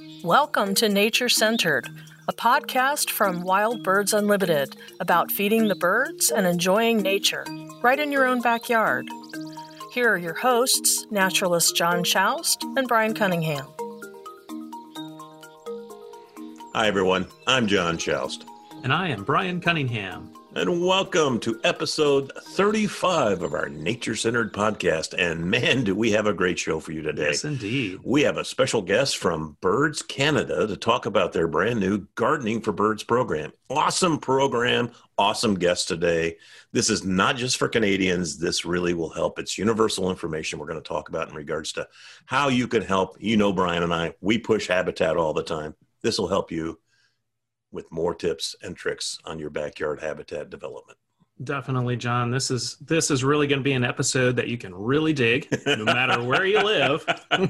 Welcome to Nature Centered, a podcast from Wild Birds Unlimited about feeding the birds and enjoying nature right in your own backyard. Here are your hosts, naturalist John Schaust and Brian Cunningham. Hi, everyone. I'm John Schaust. And I am Brian Cunningham and welcome to episode 35 of our nature centered podcast. And man, do we have a great show for you today! Yes, indeed. We have a special guest from Birds Canada to talk about their brand new Gardening for Birds program. Awesome program, awesome guest today. This is not just for Canadians, this really will help. It's universal information we're going to talk about in regards to how you can help. You know, Brian and I, we push habitat all the time. This will help you with more tips and tricks on your backyard habitat development. Definitely, John. This is this is really going to be an episode that you can really dig, no matter where you live.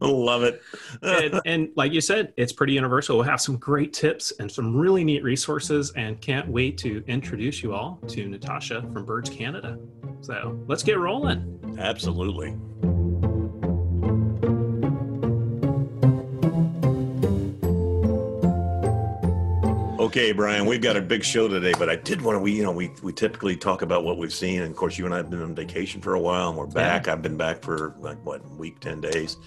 Love it. and, and, like you said, it's pretty universal. We'll have some great tips and some really neat resources, and can't wait to introduce you all to Natasha from Birds Canada. So let's get rolling. Absolutely. Okay, Brian, we've got a big show today, but I did want to. We, you know, we we typically talk about what we've seen, and of course, you and I have been on vacation for a while, and we're back. Yeah. I've been back for like what week, ten days.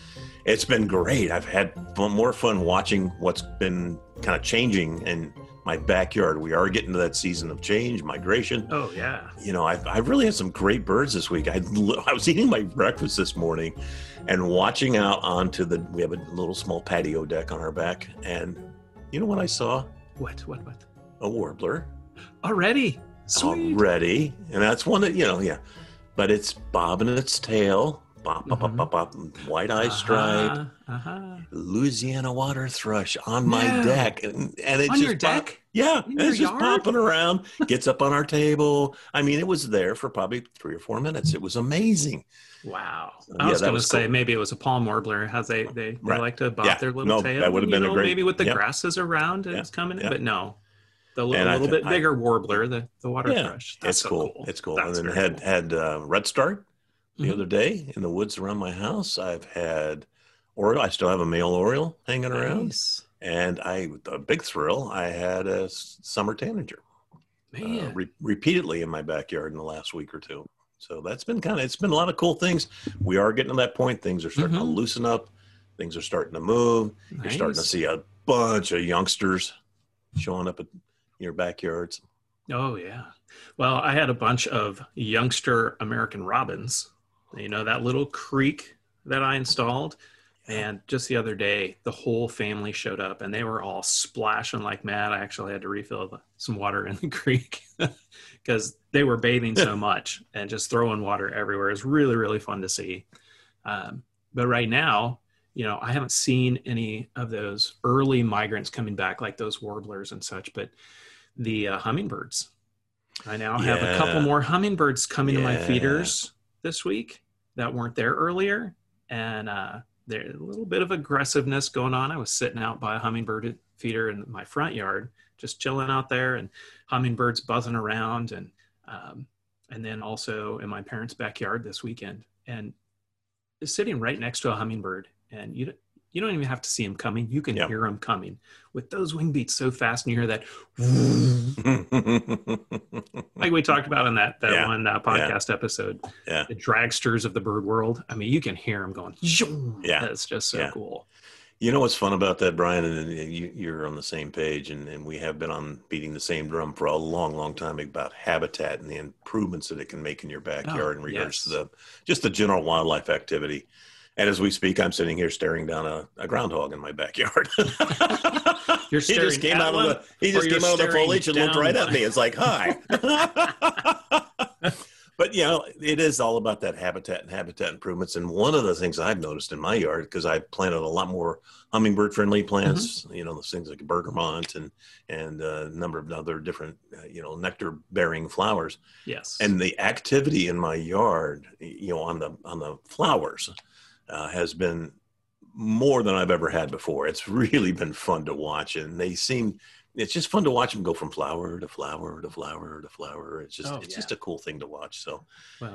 It's been great. I've had fun, more fun watching what's been kind of changing in my backyard. We are getting to that season of change, migration. Oh yeah. You know, I I really had some great birds this week. I I was eating my breakfast this morning, and watching out onto the. We have a little small patio deck on our back, and you know what I saw? What? What? What? A warbler. Already. Sweet. Already. And that's one that, you know, yeah. But it's bobbing its tail. Bop, bop, mm-hmm. bop, bop, bop, white eye uh-huh, stripe, uh-huh. Louisiana water thrush on my yeah. deck, and, and it on just your deck, yeah, it's just popping around. Gets up on our table. I mean, it was there for probably three or four minutes. It was amazing. Wow. I yeah, was going to say cool. maybe it was a palm warbler. How they they, they right. like to bob yeah. their little no, tail. That would have been know, great. Maybe with the grasses around it's coming in, but no. The little, little bit bigger I, warbler, the, the water thrush. That's it's so cool. cool. It's cool. That's and then had cool. had uh, redstart the mm-hmm. other day in the woods around my house. I've had oriole. I still have a male oriole hanging nice. around. And I, a big thrill, I had a summer tanager. Uh, re- repeatedly in my backyard in the last week or two. So that's been kind of it's been a lot of cool things. We are getting to that point. Things are starting mm-hmm. to loosen up. Things are starting to move. Nice. You're starting to see a bunch of youngsters showing up at your backyards. Oh yeah. Well, I had a bunch of youngster American robins. You know that little creek that I installed. And just the other day, the whole family showed up and they were all splashing like mad. I actually had to refill some water in the creek because they were bathing so much and just throwing water everywhere. It's really, really fun to see. Um, but right now, you know, I haven't seen any of those early migrants coming back like those warblers and such, but the uh, hummingbirds. I now have yeah. a couple more hummingbirds coming yeah. to my feeders this week that weren't there earlier. And, uh, there's a little bit of aggressiveness going on. I was sitting out by a hummingbird feeder in my front yard, just chilling out there, and hummingbirds buzzing around, and um, and then also in my parents' backyard this weekend, and sitting right next to a hummingbird, and you you don't even have to see them coming. You can hear them coming with those wing beats so fast, and you hear that, like we talked about in that that yeah. one uh, podcast yeah. episode. Yeah, the dragsters of the bird world. I mean, you can hear them going. Yeah, it's just so cool. You know what's fun about that, Brian, and you, are on the same page, and, and we have been on beating the same drum for a long, long time about habitat and the improvements that it can make in your backyard oh, in regards yes. to the just the general wildlife activity. And as we speak, I'm sitting here staring down a, a groundhog in my backyard. You're he just came out of the he just came out of the foliage and looked right at me. It's like, hi. but you know, it is all about that habitat and habitat improvements. And one of the things I've noticed in my yard, because I planted a lot more hummingbird friendly plants, mm-hmm. you know, those things like bergamot and and a number of other different, uh, you know, nectar bearing flowers. Yes. And the activity in my yard, you know, on the on the flowers uh, has been more than I've ever had before. It's really been fun to watch, and they seem it's just fun to watch them go from flower to flower to flower to flower. It's just oh, it's yeah. just a cool thing to watch. So,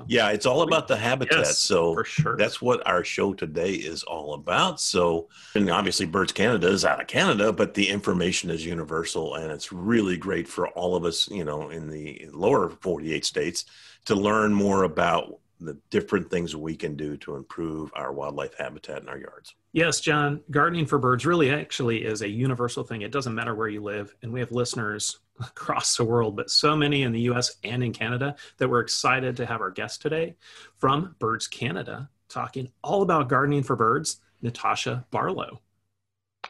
yeah, it's all about the habitat. Yes, so for sure, that's what our show today is all about. So, and obviously, Birds Canada is out of Canada, but the information is universal, and it's really great for all of us, you know, in the lower 48 states to learn more about the different things we can do to improve our wildlife habitat in our yards. Yes, John, gardening for birds really actually is a universal thing. It doesn't matter where you live. And we have listeners across the world, but so many in the US and in Canada that we're excited to have our guest today from Birds Canada talking all about gardening for birds, Natasha Barlow.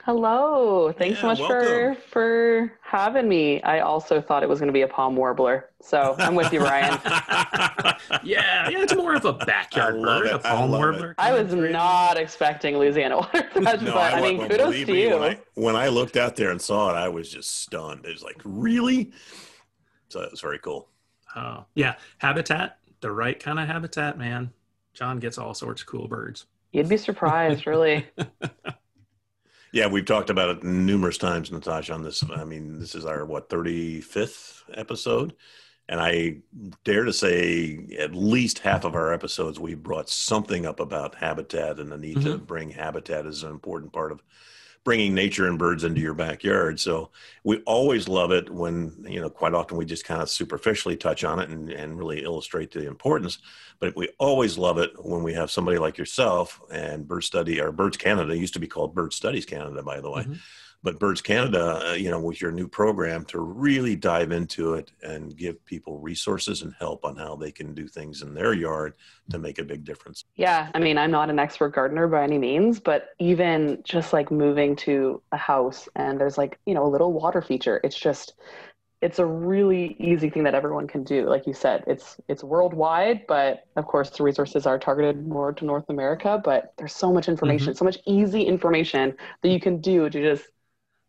Hello. Thanks yeah, so much welcome. for for having me. I also thought it was going to be a palm warbler. So I'm with you, Ryan. yeah, yeah, it's more of a backyard bird, it. a palm warbler. I was not expecting Louisiana water no, but I, I mean, well, kudos to you. When I, when I looked out there and saw it, I was just stunned. It was like, really? So it was very cool. Oh, yeah. Habitat, the right kind of habitat, man. John gets all sorts of cool birds. You'd be surprised, really. Yeah, we've talked about it numerous times, Natasha. On this, I mean, this is our what thirty fifth episode, and I dare to say at least half of our episodes we brought something up about habitat and the need mm-hmm. to bring habitat as an important part of bringing nature and birds into your backyard. So we always love it when, you know, quite often we just kind of superficially touch on it and, and really illustrate the importance. But we always love it when we have somebody like yourself and Bird Study or Birds Canada used to be called Bird Studies Canada, by the way. Mm-hmm but Birds Canada, uh, you know, with your new program to really dive into it and give people resources and help on how they can do things in their yard to make a big difference. Yeah, I mean, I'm not an expert gardener by any means, but even just like moving to a house and there's like, you know, a little water feature, it's just it's a really easy thing that everyone can do like you said it's it's worldwide but of course the resources are targeted more to north america but there's so much information mm-hmm. so much easy information that you can do to just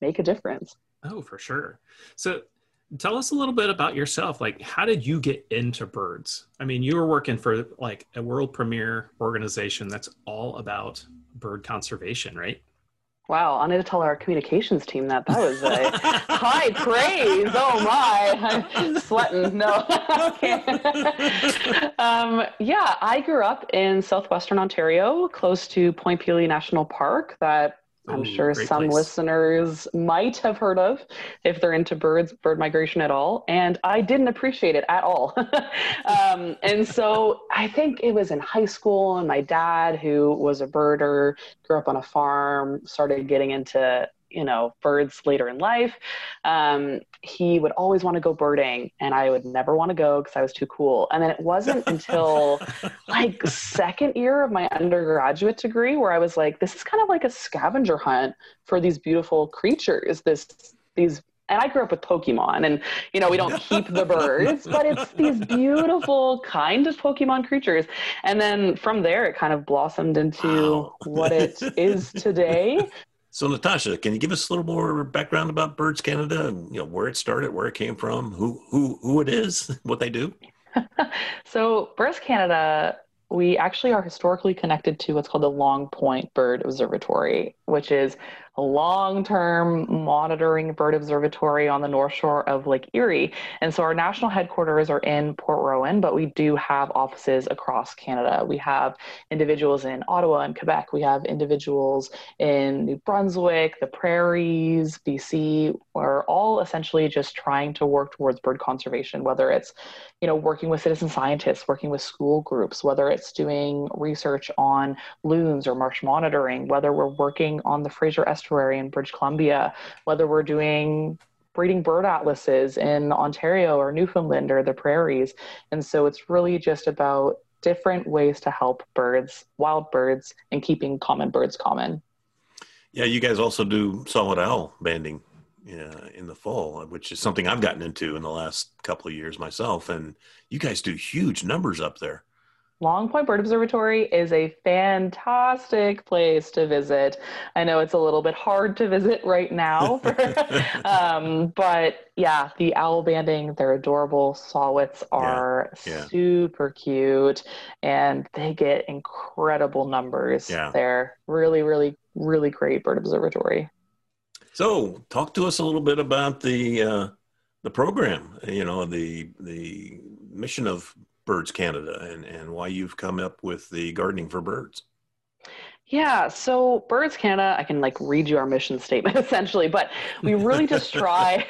make a difference. Oh, for sure. So tell us a little bit about yourself. Like, how did you get into birds? I mean, you were working for like a world premiere organization that's all about bird conservation, right? Wow, I need to tell our communications team that that was a high praise. Oh my, I'm sweating. No, um, yeah, I grew up in southwestern Ontario, close to Point Pelee National Park. That I'm Ooh, sure some place. listeners might have heard of if they're into birds, bird migration at all. And I didn't appreciate it at all. um, and so I think it was in high school, and my dad, who was a birder, grew up on a farm, started getting into you know birds later in life um, he would always want to go birding and i would never want to go because i was too cool and then it wasn't until like second year of my undergraduate degree where i was like this is kind of like a scavenger hunt for these beautiful creatures this these and I grew up with Pokemon, and you know we don't keep the birds, but it's these beautiful kind of Pokemon creatures. And then from there, it kind of blossomed into wow. what it is today. So, Natasha, can you give us a little more background about Birds Canada? And, you know, where it started, where it came from, who who who it is, what they do. so, Birds Canada, we actually are historically connected to what's called the Long Point Bird Observatory, which is a long-term monitoring bird observatory on the north shore of Lake Erie. And so our national headquarters are in Port Rowan, but we do have offices across Canada. We have individuals in Ottawa and Quebec. We have individuals in New Brunswick, the prairies, BC. We're all essentially just trying to work towards bird conservation, whether it's, you know, working with citizen scientists, working with school groups, whether it's doing research on loons or marsh monitoring, whether we're working on the Fraser estuary in British Columbia, whether we're doing breeding bird atlases in Ontario or Newfoundland or the prairies. And so it's really just about different ways to help birds, wild birds, and keeping common birds common. Yeah, you guys also do saw-whet owl banding yeah, in the fall, which is something I've gotten into in the last couple of years myself. And you guys do huge numbers up there. Long Point Bird Observatory is a fantastic place to visit. I know it's a little bit hard to visit right now, um, but yeah, the owl banding, they're adorable. Saw-whets are yeah. Yeah. super cute and they get incredible numbers. Yeah. They're really, really, really great bird observatory. So, talk to us a little bit about the uh, the program. You know, the the mission of Birds Canada and and why you've come up with the gardening for birds. Yeah, so Birds Canada, I can like read you our mission statement essentially, but we really just try.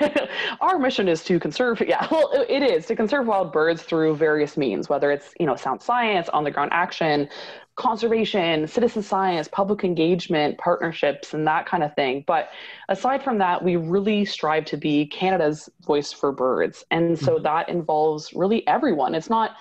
our mission is to conserve, yeah, well, it is to conserve wild birds through various means, whether it's you know sound science, on the ground action, conservation, citizen science, public engagement, partnerships, and that kind of thing. But aside from that, we really strive to be Canada's voice for birds, and so mm-hmm. that involves really everyone. It's not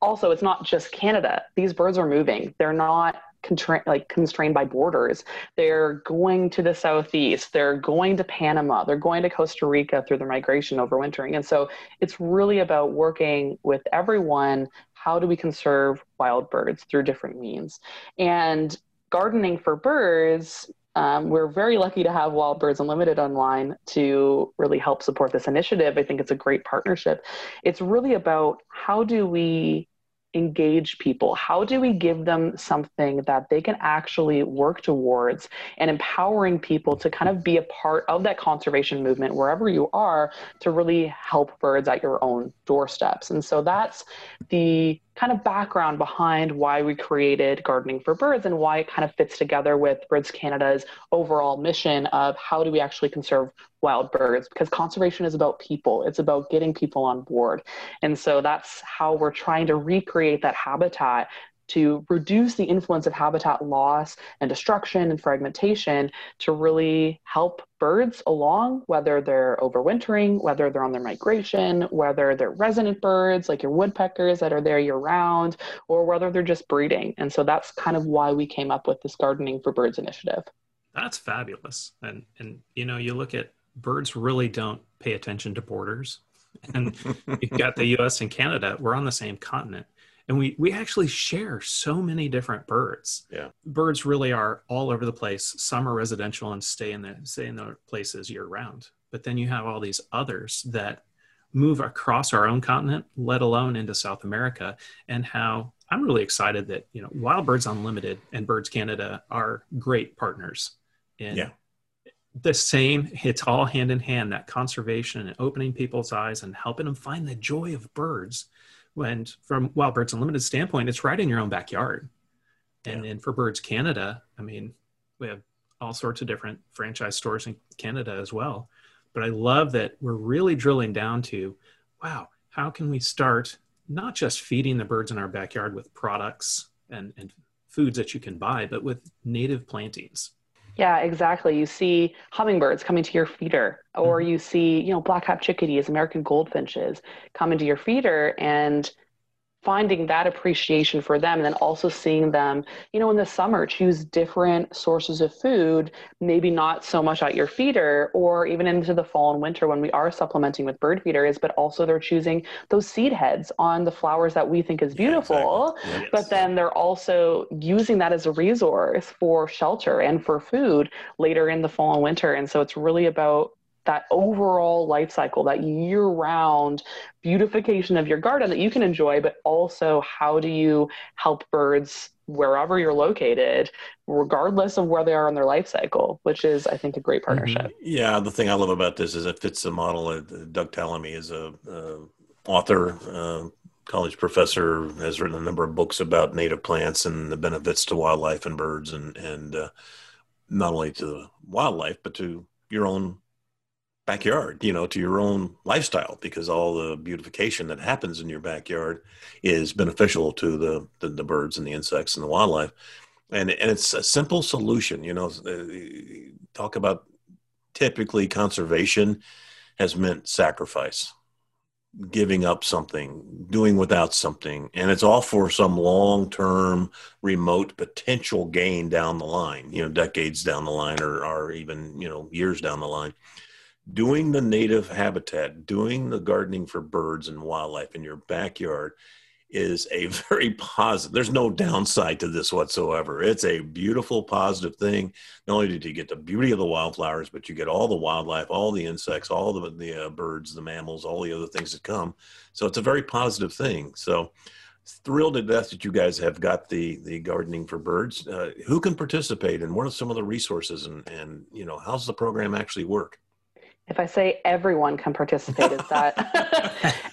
also it's not just Canada. These birds are moving. They're not contra- like constrained by borders. They're going to the southeast. They're going to Panama. They're going to Costa Rica through their migration overwintering. And so it's really about working with everyone. How do we conserve wild birds through different means? And gardening for birds um, we're very lucky to have Wild Birds Unlimited online to really help support this initiative. I think it's a great partnership. It's really about how do we engage people? How do we give them something that they can actually work towards and empowering people to kind of be a part of that conservation movement wherever you are to really help birds at your own doorsteps? And so that's the kind of background behind why we created Gardening for Birds and why it kind of fits together with Birds Canada's overall mission of how do we actually conserve wild birds? Because conservation is about people. It's about getting people on board. And so that's how we're trying to recreate that habitat to reduce the influence of habitat loss and destruction and fragmentation to really help birds along, whether they're overwintering, whether they're on their migration, whether they're resident birds like your woodpeckers that are there year round, or whether they're just breeding. And so that's kind of why we came up with this Gardening for Birds initiative. That's fabulous. And and you know, you look at birds really don't pay attention to borders. And you've got the US and Canada, we're on the same continent and we we actually share so many different birds. Yeah, birds really are all over the place. Some are residential and stay in the stay in their places year round. But then you have all these others that move across our own continent, let alone into South America, and how I'm really excited that you know Wild Birds Unlimited and Birds Canada are great partners. In yeah. The same, it's all hand in hand that conservation and opening people's eyes and helping them find the joy of birds and from Wild Birds Unlimited standpoint, it's right in your own backyard. And then for Birds Canada, I mean, we have all sorts of different franchise stores in Canada as well. But I love that we're really drilling down to, wow, how can we start not just feeding the birds in our backyard with products and, and foods that you can buy, but with native plantings. Yeah, exactly. You see hummingbirds coming to your feeder, or mm-hmm. you see, you know, black-capped chickadees, American goldfinches coming to your feeder, and finding that appreciation for them and then also seeing them you know in the summer choose different sources of food maybe not so much at your feeder or even into the fall and winter when we are supplementing with bird feeders but also they're choosing those seed heads on the flowers that we think is beautiful yeah, exactly. but then they're also using that as a resource for shelter and for food later in the fall and winter and so it's really about that overall life cycle, that year round beautification of your garden that you can enjoy, but also how do you help birds wherever you're located, regardless of where they are in their life cycle, which is, I think, a great mm-hmm. partnership. Yeah, the thing I love about this is it fits the model. Uh, Doug Tallamy is a uh, author, uh, college professor, has written a number of books about native plants and the benefits to wildlife and birds, and and uh, not only to the wildlife but to your own backyard, you know, to your own lifestyle because all the beautification that happens in your backyard is beneficial to the, the, the birds and the insects and the wildlife. And, and it's a simple solution, you know, uh, talk about typically conservation has meant sacrifice, giving up something, doing without something. And it's all for some long term, remote potential gain down the line, you know, decades down the line or, or even, you know, years down the line doing the native habitat, doing the gardening for birds and wildlife in your backyard is a very positive. There's no downside to this whatsoever. It's a beautiful, positive thing. Not only did you get the beauty of the wildflowers, but you get all the wildlife, all the insects, all the the uh, birds, the mammals, all the other things that come. So it's a very positive thing. So thrilled to death that you guys have got the the gardening for birds. Uh, who can participate, and what are some of the resources, and and you know how's the program actually work? If I say everyone can participate, is that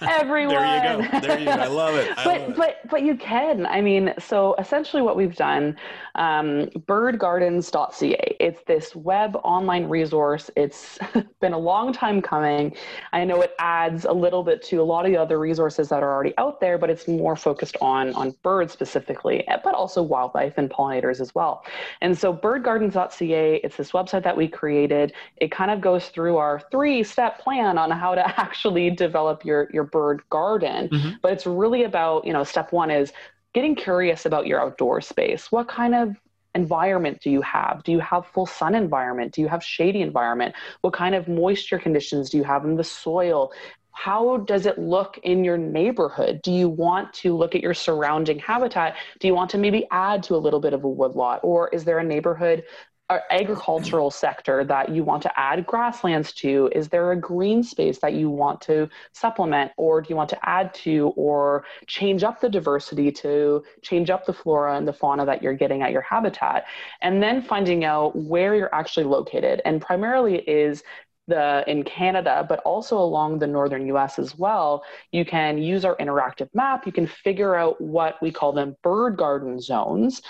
everyone? There you go. There you go. I love it. I but love it. but but you can. I mean, so essentially, what we've done, um, birdgardens.ca. It's this web online resource. It's been a long time coming. I know it adds a little bit to a lot of the other resources that are already out there, but it's more focused on on birds specifically, but also wildlife and pollinators as well. And so, birdgardens.ca. It's this website that we created. It kind of goes through our three step plan on how to actually develop your your bird garden mm-hmm. but it's really about you know step one is getting curious about your outdoor space what kind of environment do you have do you have full sun environment do you have shady environment what kind of moisture conditions do you have in the soil how does it look in your neighborhood? Do you want to look at your surrounding habitat? Do you want to maybe add to a little bit of a woodlot? Or is there a neighborhood agricultural sector that you want to add grasslands to? Is there a green space that you want to supplement, or do you want to add to, or change up the diversity to change up the flora and the fauna that you're getting at your habitat? And then finding out where you're actually located. And primarily is the in Canada, but also along the northern US as well, you can use our interactive map. You can figure out what we call them bird garden zones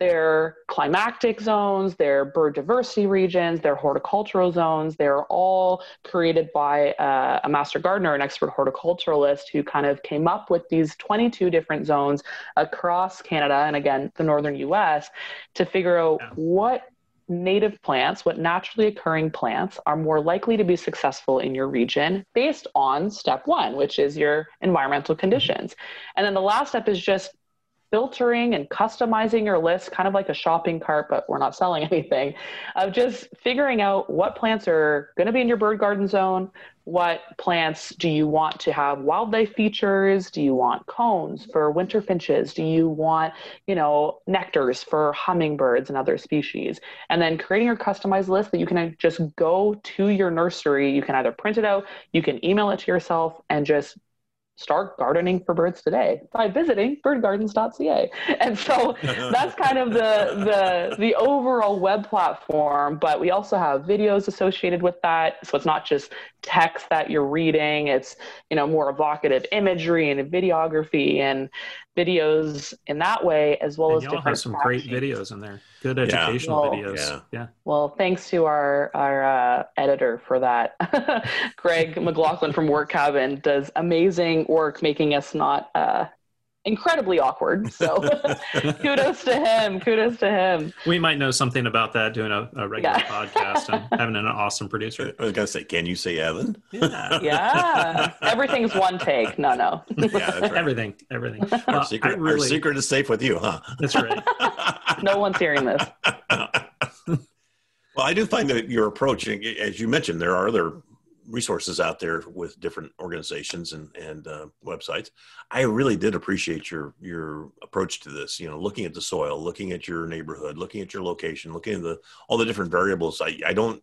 their climatic zones, their bird diversity regions, their horticultural zones. They're all created by uh, a master gardener, an expert horticulturalist who kind of came up with these 22 different zones across Canada and again, the northern US to figure out yeah. what native plants, what naturally occurring plants are more likely to be successful in your region based on step one, which is your environmental conditions. And then the last step is just filtering and customizing your list, kind of like a shopping cart, but we're not selling anything, of just figuring out what plants are going to be in your bird garden zone. What plants do you want to have wildlife features? Do you want cones for winter finches? Do you want, you know, nectars for hummingbirds and other species? And then creating your customized list that you can just go to your nursery. You can either print it out, you can email it to yourself, and just start gardening for birds today by visiting birdgardens.ca and so that's kind of the the the overall web platform but we also have videos associated with that. So it's not just text that you're reading. It's you know more evocative imagery and videography and videos in that way as well and as y'all different have some great videos in there. Good educational yeah. well, videos yeah. yeah. Well thanks to our our uh, editor for that. Greg mclaughlin from work cabin does amazing work making us not uh, incredibly awkward. So kudos to him. Kudos to him. We might know something about that doing a, a regular yeah. podcast and having an awesome producer. I was gonna say, can you say Evan? Yeah. yeah. Everything's one take. No, no. yeah, right. Everything. Everything. Well, our, secret, really, our secret is safe with you, huh? That's right. no one's hearing this. Well, I do find that your approach, as you mentioned, there are other resources out there with different organizations and and uh, websites. I really did appreciate your your approach to this. You know, looking at the soil, looking at your neighborhood, looking at your location, looking at the all the different variables. I I don't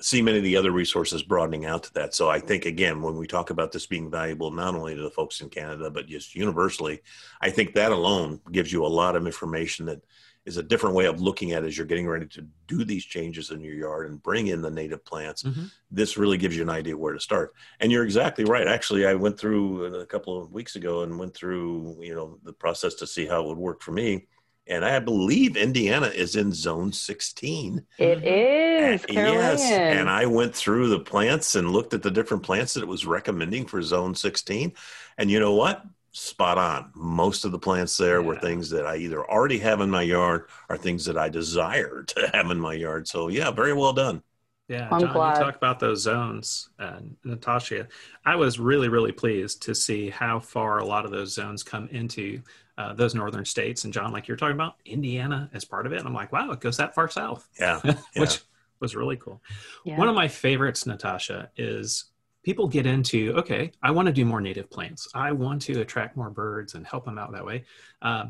see many of the other resources broadening out to that. So I think again, when we talk about this being valuable not only to the folks in Canada but just universally, I think that alone gives you a lot of information that is a different way of looking at it as you're getting ready to do these changes in your yard and bring in the native plants. Mm-hmm. This really gives you an idea where to start. And you're exactly right. Actually, I went through a couple of weeks ago and went through, you know, the process to see how it would work for me. And I believe Indiana is in zone 16. It is. And, yes. And I went through the plants and looked at the different plants that it was recommending for zone 16. And you know what? Spot on. Most of the plants there yeah. were things that I either already have in my yard or things that I desire to have in my yard. So yeah, very well done. Yeah, I'm John, glad. you talk about those zones, and Natasha. I was really, really pleased to see how far a lot of those zones come into uh, those northern states. And John, like you're talking about, Indiana as part of it. And I'm like, wow, it goes that far south. Yeah, yeah. which was really cool. Yeah. One of my favorites, Natasha, is people get into okay i want to do more native plants. I want to attract more birds and help them out that way. Uh,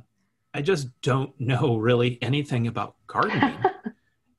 i just don't know really anything about gardening.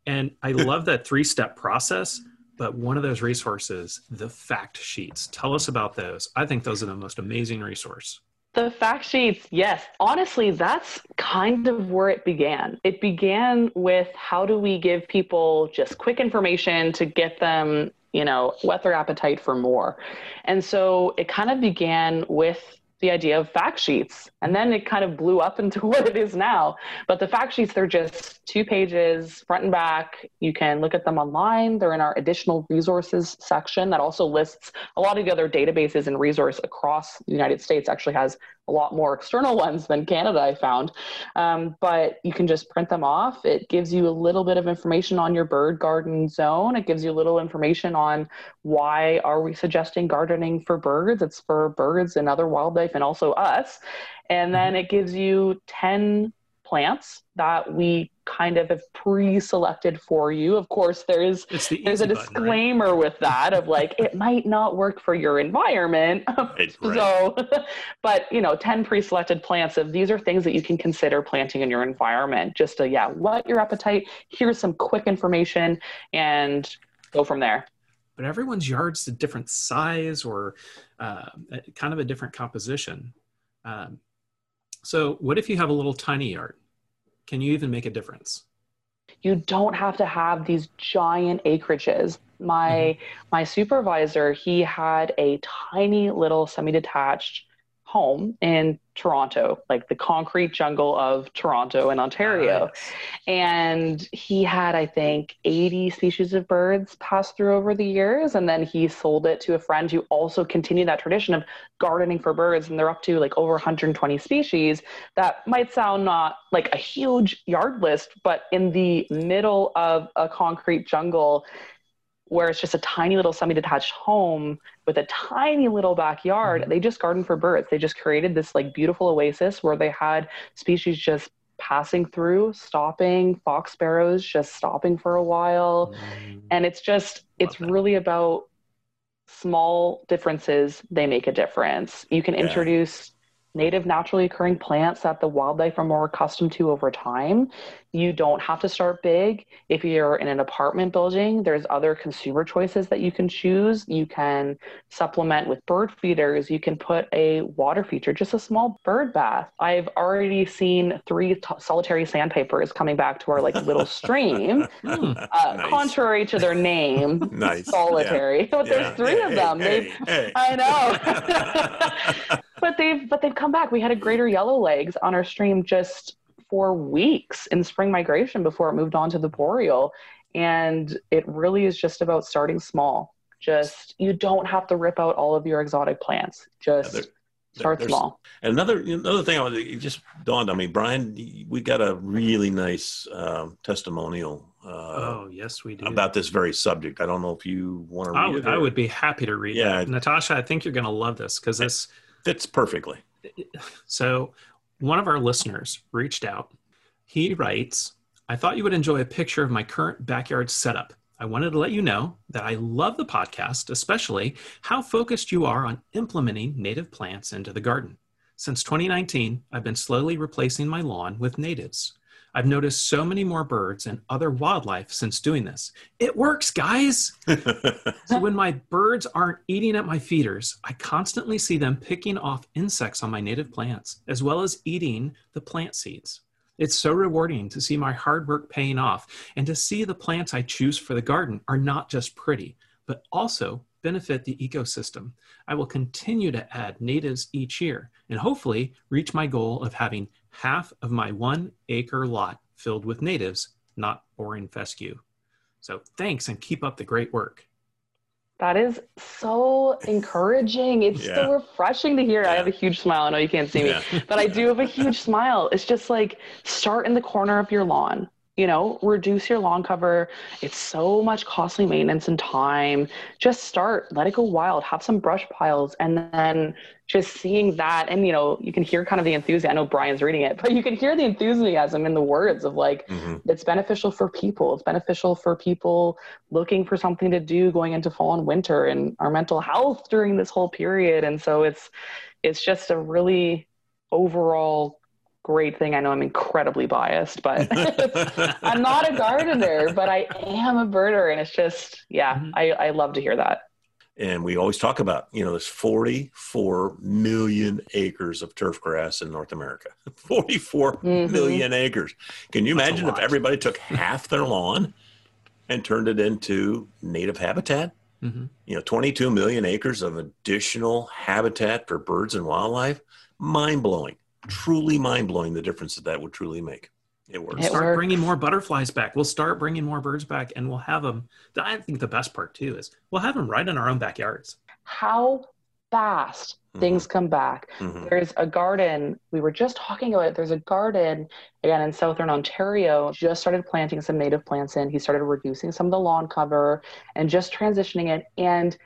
And i love that three step process but one of those resources the fact sheets. Tell us about those. I think those are the most amazing resource. The fact sheets, yes. Honestly, that's kind of where it began. It began with how do we give people just quick information to get them, you know, whet their appetite for more. And so it kind of began with the idea of fact sheets. And then it kind of blew up into what it is now. But the fact sheets, they're just two pages, front and back. You can look at them online. They're in our additional resources section that also lists a lot of the other databases and resource across the United States, actually has a lot more external ones than Canada, I found. Um, but you can just print them off. It gives you a little bit of information on your bird garden zone. It gives you a little information on why are we suggesting gardening for birds. It's for birds and other wildlife and also us. And then mm-hmm. it gives you 10 plants that we kind of have pre-selected for you. Of course, there's the there's a disclaimer right? with that of like it might not work for your environment. Right, so, but you know, ten pre-selected plants of these are things that you can consider planting in your environment. Just to yeah, what your appetite. Here's some quick information, and go from there. But everyone's yard's a different size or uh, kind of a different composition. Um, so, what if you have a little tiny yard? Can you even make a difference? You don't have to have these giant acreages. My mm-hmm. my supervisor, he had a tiny little semi-detached home in Toronto, like the concrete jungle of Toronto and Ontario. Nice. And he had, I think, 80 species of birds pass through over the years. And then he sold it to a friend who also continued that tradition of gardening for birds. And they're up to like over 120 species. That might sound not like a huge yard list, but in the middle of a concrete jungle, where it's just a tiny little semi-detached home with a tiny little backyard mm-hmm. they just garden for birds they just created this like beautiful oasis where they had species just passing through stopping fox sparrows just stopping for a while mm-hmm. and it's just it's that. really about small differences they make a difference you can yeah. introduce native naturally occurring plants that the wildlife are more accustomed to over time. You don't have to start big. If you're in an apartment building, there's other consumer choices that you can choose. You can supplement with bird feeders. You can put a water feature, just a small bird bath. I've already seen three t- solitary sandpipers coming back to our like little stream. uh, nice. Contrary to their name, nice. solitary. Yeah. But yeah. there's three hey, of them. Hey, hey, I know. but they've but they've come back. We had a greater yellow legs on our stream just for weeks in spring migration before it moved on to the boreal. And it really is just about starting small. Just you don't have to rip out all of your exotic plants. Just yeah, start small. And another another thing I was it just dawned on me, Brian. We got a really nice uh, testimonial. Uh, oh yes, we do about this very subject. I don't know if you want to. I would, I would be happy to read. Yeah, it. Natasha, I think you're going to love this because this fits perfectly. So, one of our listeners reached out. He writes, I thought you would enjoy a picture of my current backyard setup. I wanted to let you know that I love the podcast, especially how focused you are on implementing native plants into the garden. Since 2019, I've been slowly replacing my lawn with natives. I've noticed so many more birds and other wildlife since doing this. It works, guys. so when my birds aren't eating at my feeders, I constantly see them picking off insects on my native plants, as well as eating the plant seeds. It's so rewarding to see my hard work paying off and to see the plants I choose for the garden are not just pretty, but also benefit the ecosystem. I will continue to add natives each year and hopefully reach my goal of having half of my one acre lot filled with natives, not boring fescue. So thanks and keep up the great work. That is so encouraging. It's yeah. so refreshing to hear. Yeah. I have a huge smile. I know you can't see me, yeah. but I do have a huge smile. It's just like start in the corner of your lawn you know reduce your lawn cover. It's so much costly maintenance and time. Just start let it go wild have some brush piles and then just seeing that and you know you can hear kind of the enthusiasm i know brian's reading it but you can hear the enthusiasm in the words of like mm-hmm. it's beneficial for people. It's beneficial for people looking for something to do going into fall and winter and our mental health during this whole period. And so it's it's just a really overall great thing. I know I'm incredibly biased, but I'm not a gardener, but I am a birder. And it's just, yeah, mm-hmm. I, I love to hear that. And we always talk about, you know, there's 44 million acres of turf grass in North America. 44 mm-hmm. million acres. Can you That's imagine if everybody took half their lawn and turned it into native habitat? Mm-hmm. You know, 22 million acres of additional habitat for birds and wildlife. Mind blowing, truly mind blowing the difference that that would truly make. It works. It start works. bringing more butterflies back. We'll start bringing more birds back, and we'll have them. I think the best part too is we'll have them right in our own backyards. How fast mm-hmm. things come back. Mm-hmm. There's a garden. We were just talking about it. There's a garden again in southern Ontario. Just started planting some native plants in. He started reducing some of the lawn cover and just transitioning it, and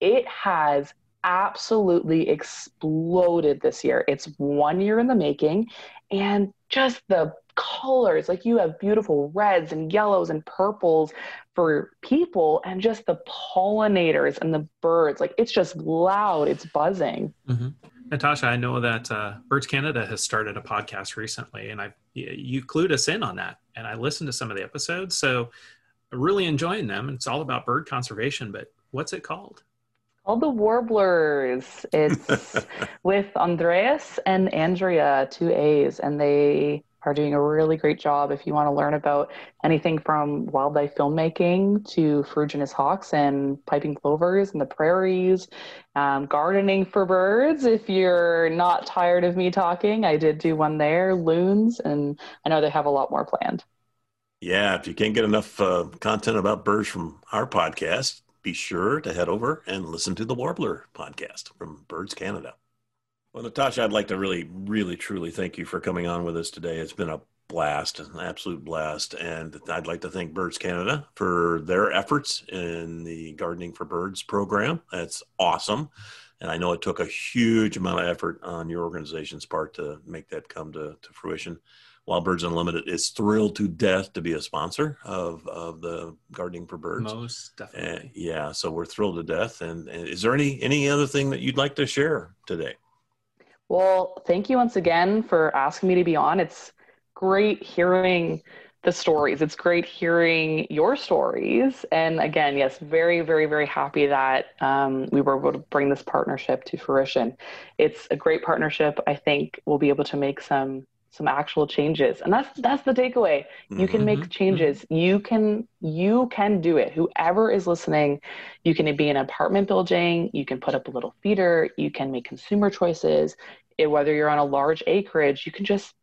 it has absolutely exploded this year. It's one year in the making, and just the colors like you have beautiful reds and yellows and purples for people and just the pollinators and the birds like it's just loud it's buzzing mm-hmm. natasha i know that uh, birds canada has started a podcast recently and i you clued us in on that and i listened to some of the episodes so really enjoying them it's all about bird conservation but what's it called called the Warblers. It's with Andreas and Andrea, two A's, and they are doing a really great job if you want to learn about anything from wildlife filmmaking to ferruginous hawks and piping plovers and the prairies, um, gardening for birds. If you're not tired of me talking, I did do one there, loons, and I know they have a lot more planned. Yeah, if you can't get enough uh, content about birds from our podcast, be sure to head over and listen to the Warbler podcast from Birds Canada. Well, Natasha, I'd like to really, really, truly thank you for coming on with us today. It's been a blast, an absolute blast. And I'd like to thank Birds Canada for their efforts in the Gardening for Birds program. That's awesome. And I know it took a huge amount of effort on your organization's part to make that come to, to fruition. Wild Birds Unlimited is thrilled to death to be a sponsor of, of the Gardening for Birds. Most definitely. yeah, so we're thrilled to death. And, and is there any any other thing that you'd like to share today? Well, thank you once again for asking me to be on. It's great hearing the stories. It's great hearing your stories. And again, yes, very, very, very happy that um, we were able to bring this partnership to fruition. It's a great partnership. I think we'll be able to make some some actual changes. And that's that's the takeaway. You can make mm-hmm. changes. Mm-hmm. you can you can do it. Whoever is listening you can be an apartment building. You can put up a little feeder. You can make consumer choices. It, whether you're on a large acreage you can just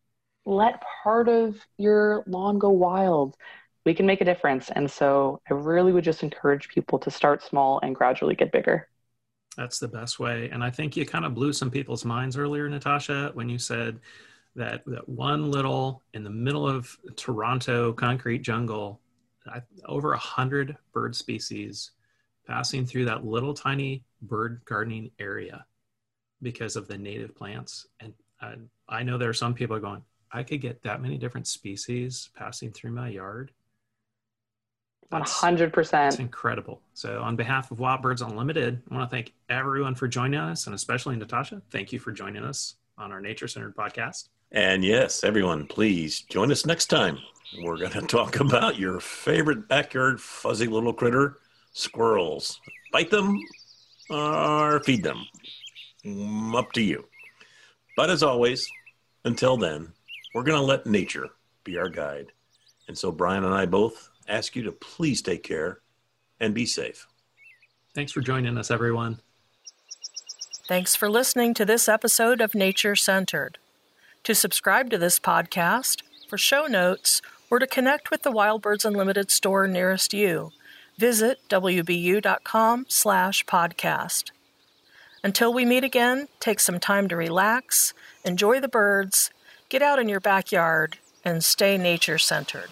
let part of your lawn go wild. We can make a difference. And so i really would just encourage people to start small and gradually get bigger. That's the best way. And i think you kind of blew some people's minds earlier natasha when you said that that one little in the middle of Toronto concrete jungle, over a hundred bird species passing through that little tiny bird gardening area because of the native plants. And I, I know there are some people going, I could get that many different species passing through my yard. One hundred percent. It's incredible. So, on behalf of Wild Birds Unlimited, I want to thank everyone for joining us, and especially Natasha. Thank you for joining us on our Nature Centered podcast. And yes, everyone, please join us next time. We're going to talk about your favorite backyard fuzzy little critter, squirrels. Bite them or feed them. Mm, up to you. But as always, until then, we're going to let nature be our guide. And so Brian and I both ask you to please take care and be safe. Thanks for joining us, everyone. Thanks for listening to this episode of Nature Centered. To subscribe to this podcast, for show notes, or to connect with the Wild Birds Unlimited store nearest you, visit wbu.com slash podcast. Until we meet again, take some time to relax, enjoy the birds, get out in your backyard, and stay nature centered.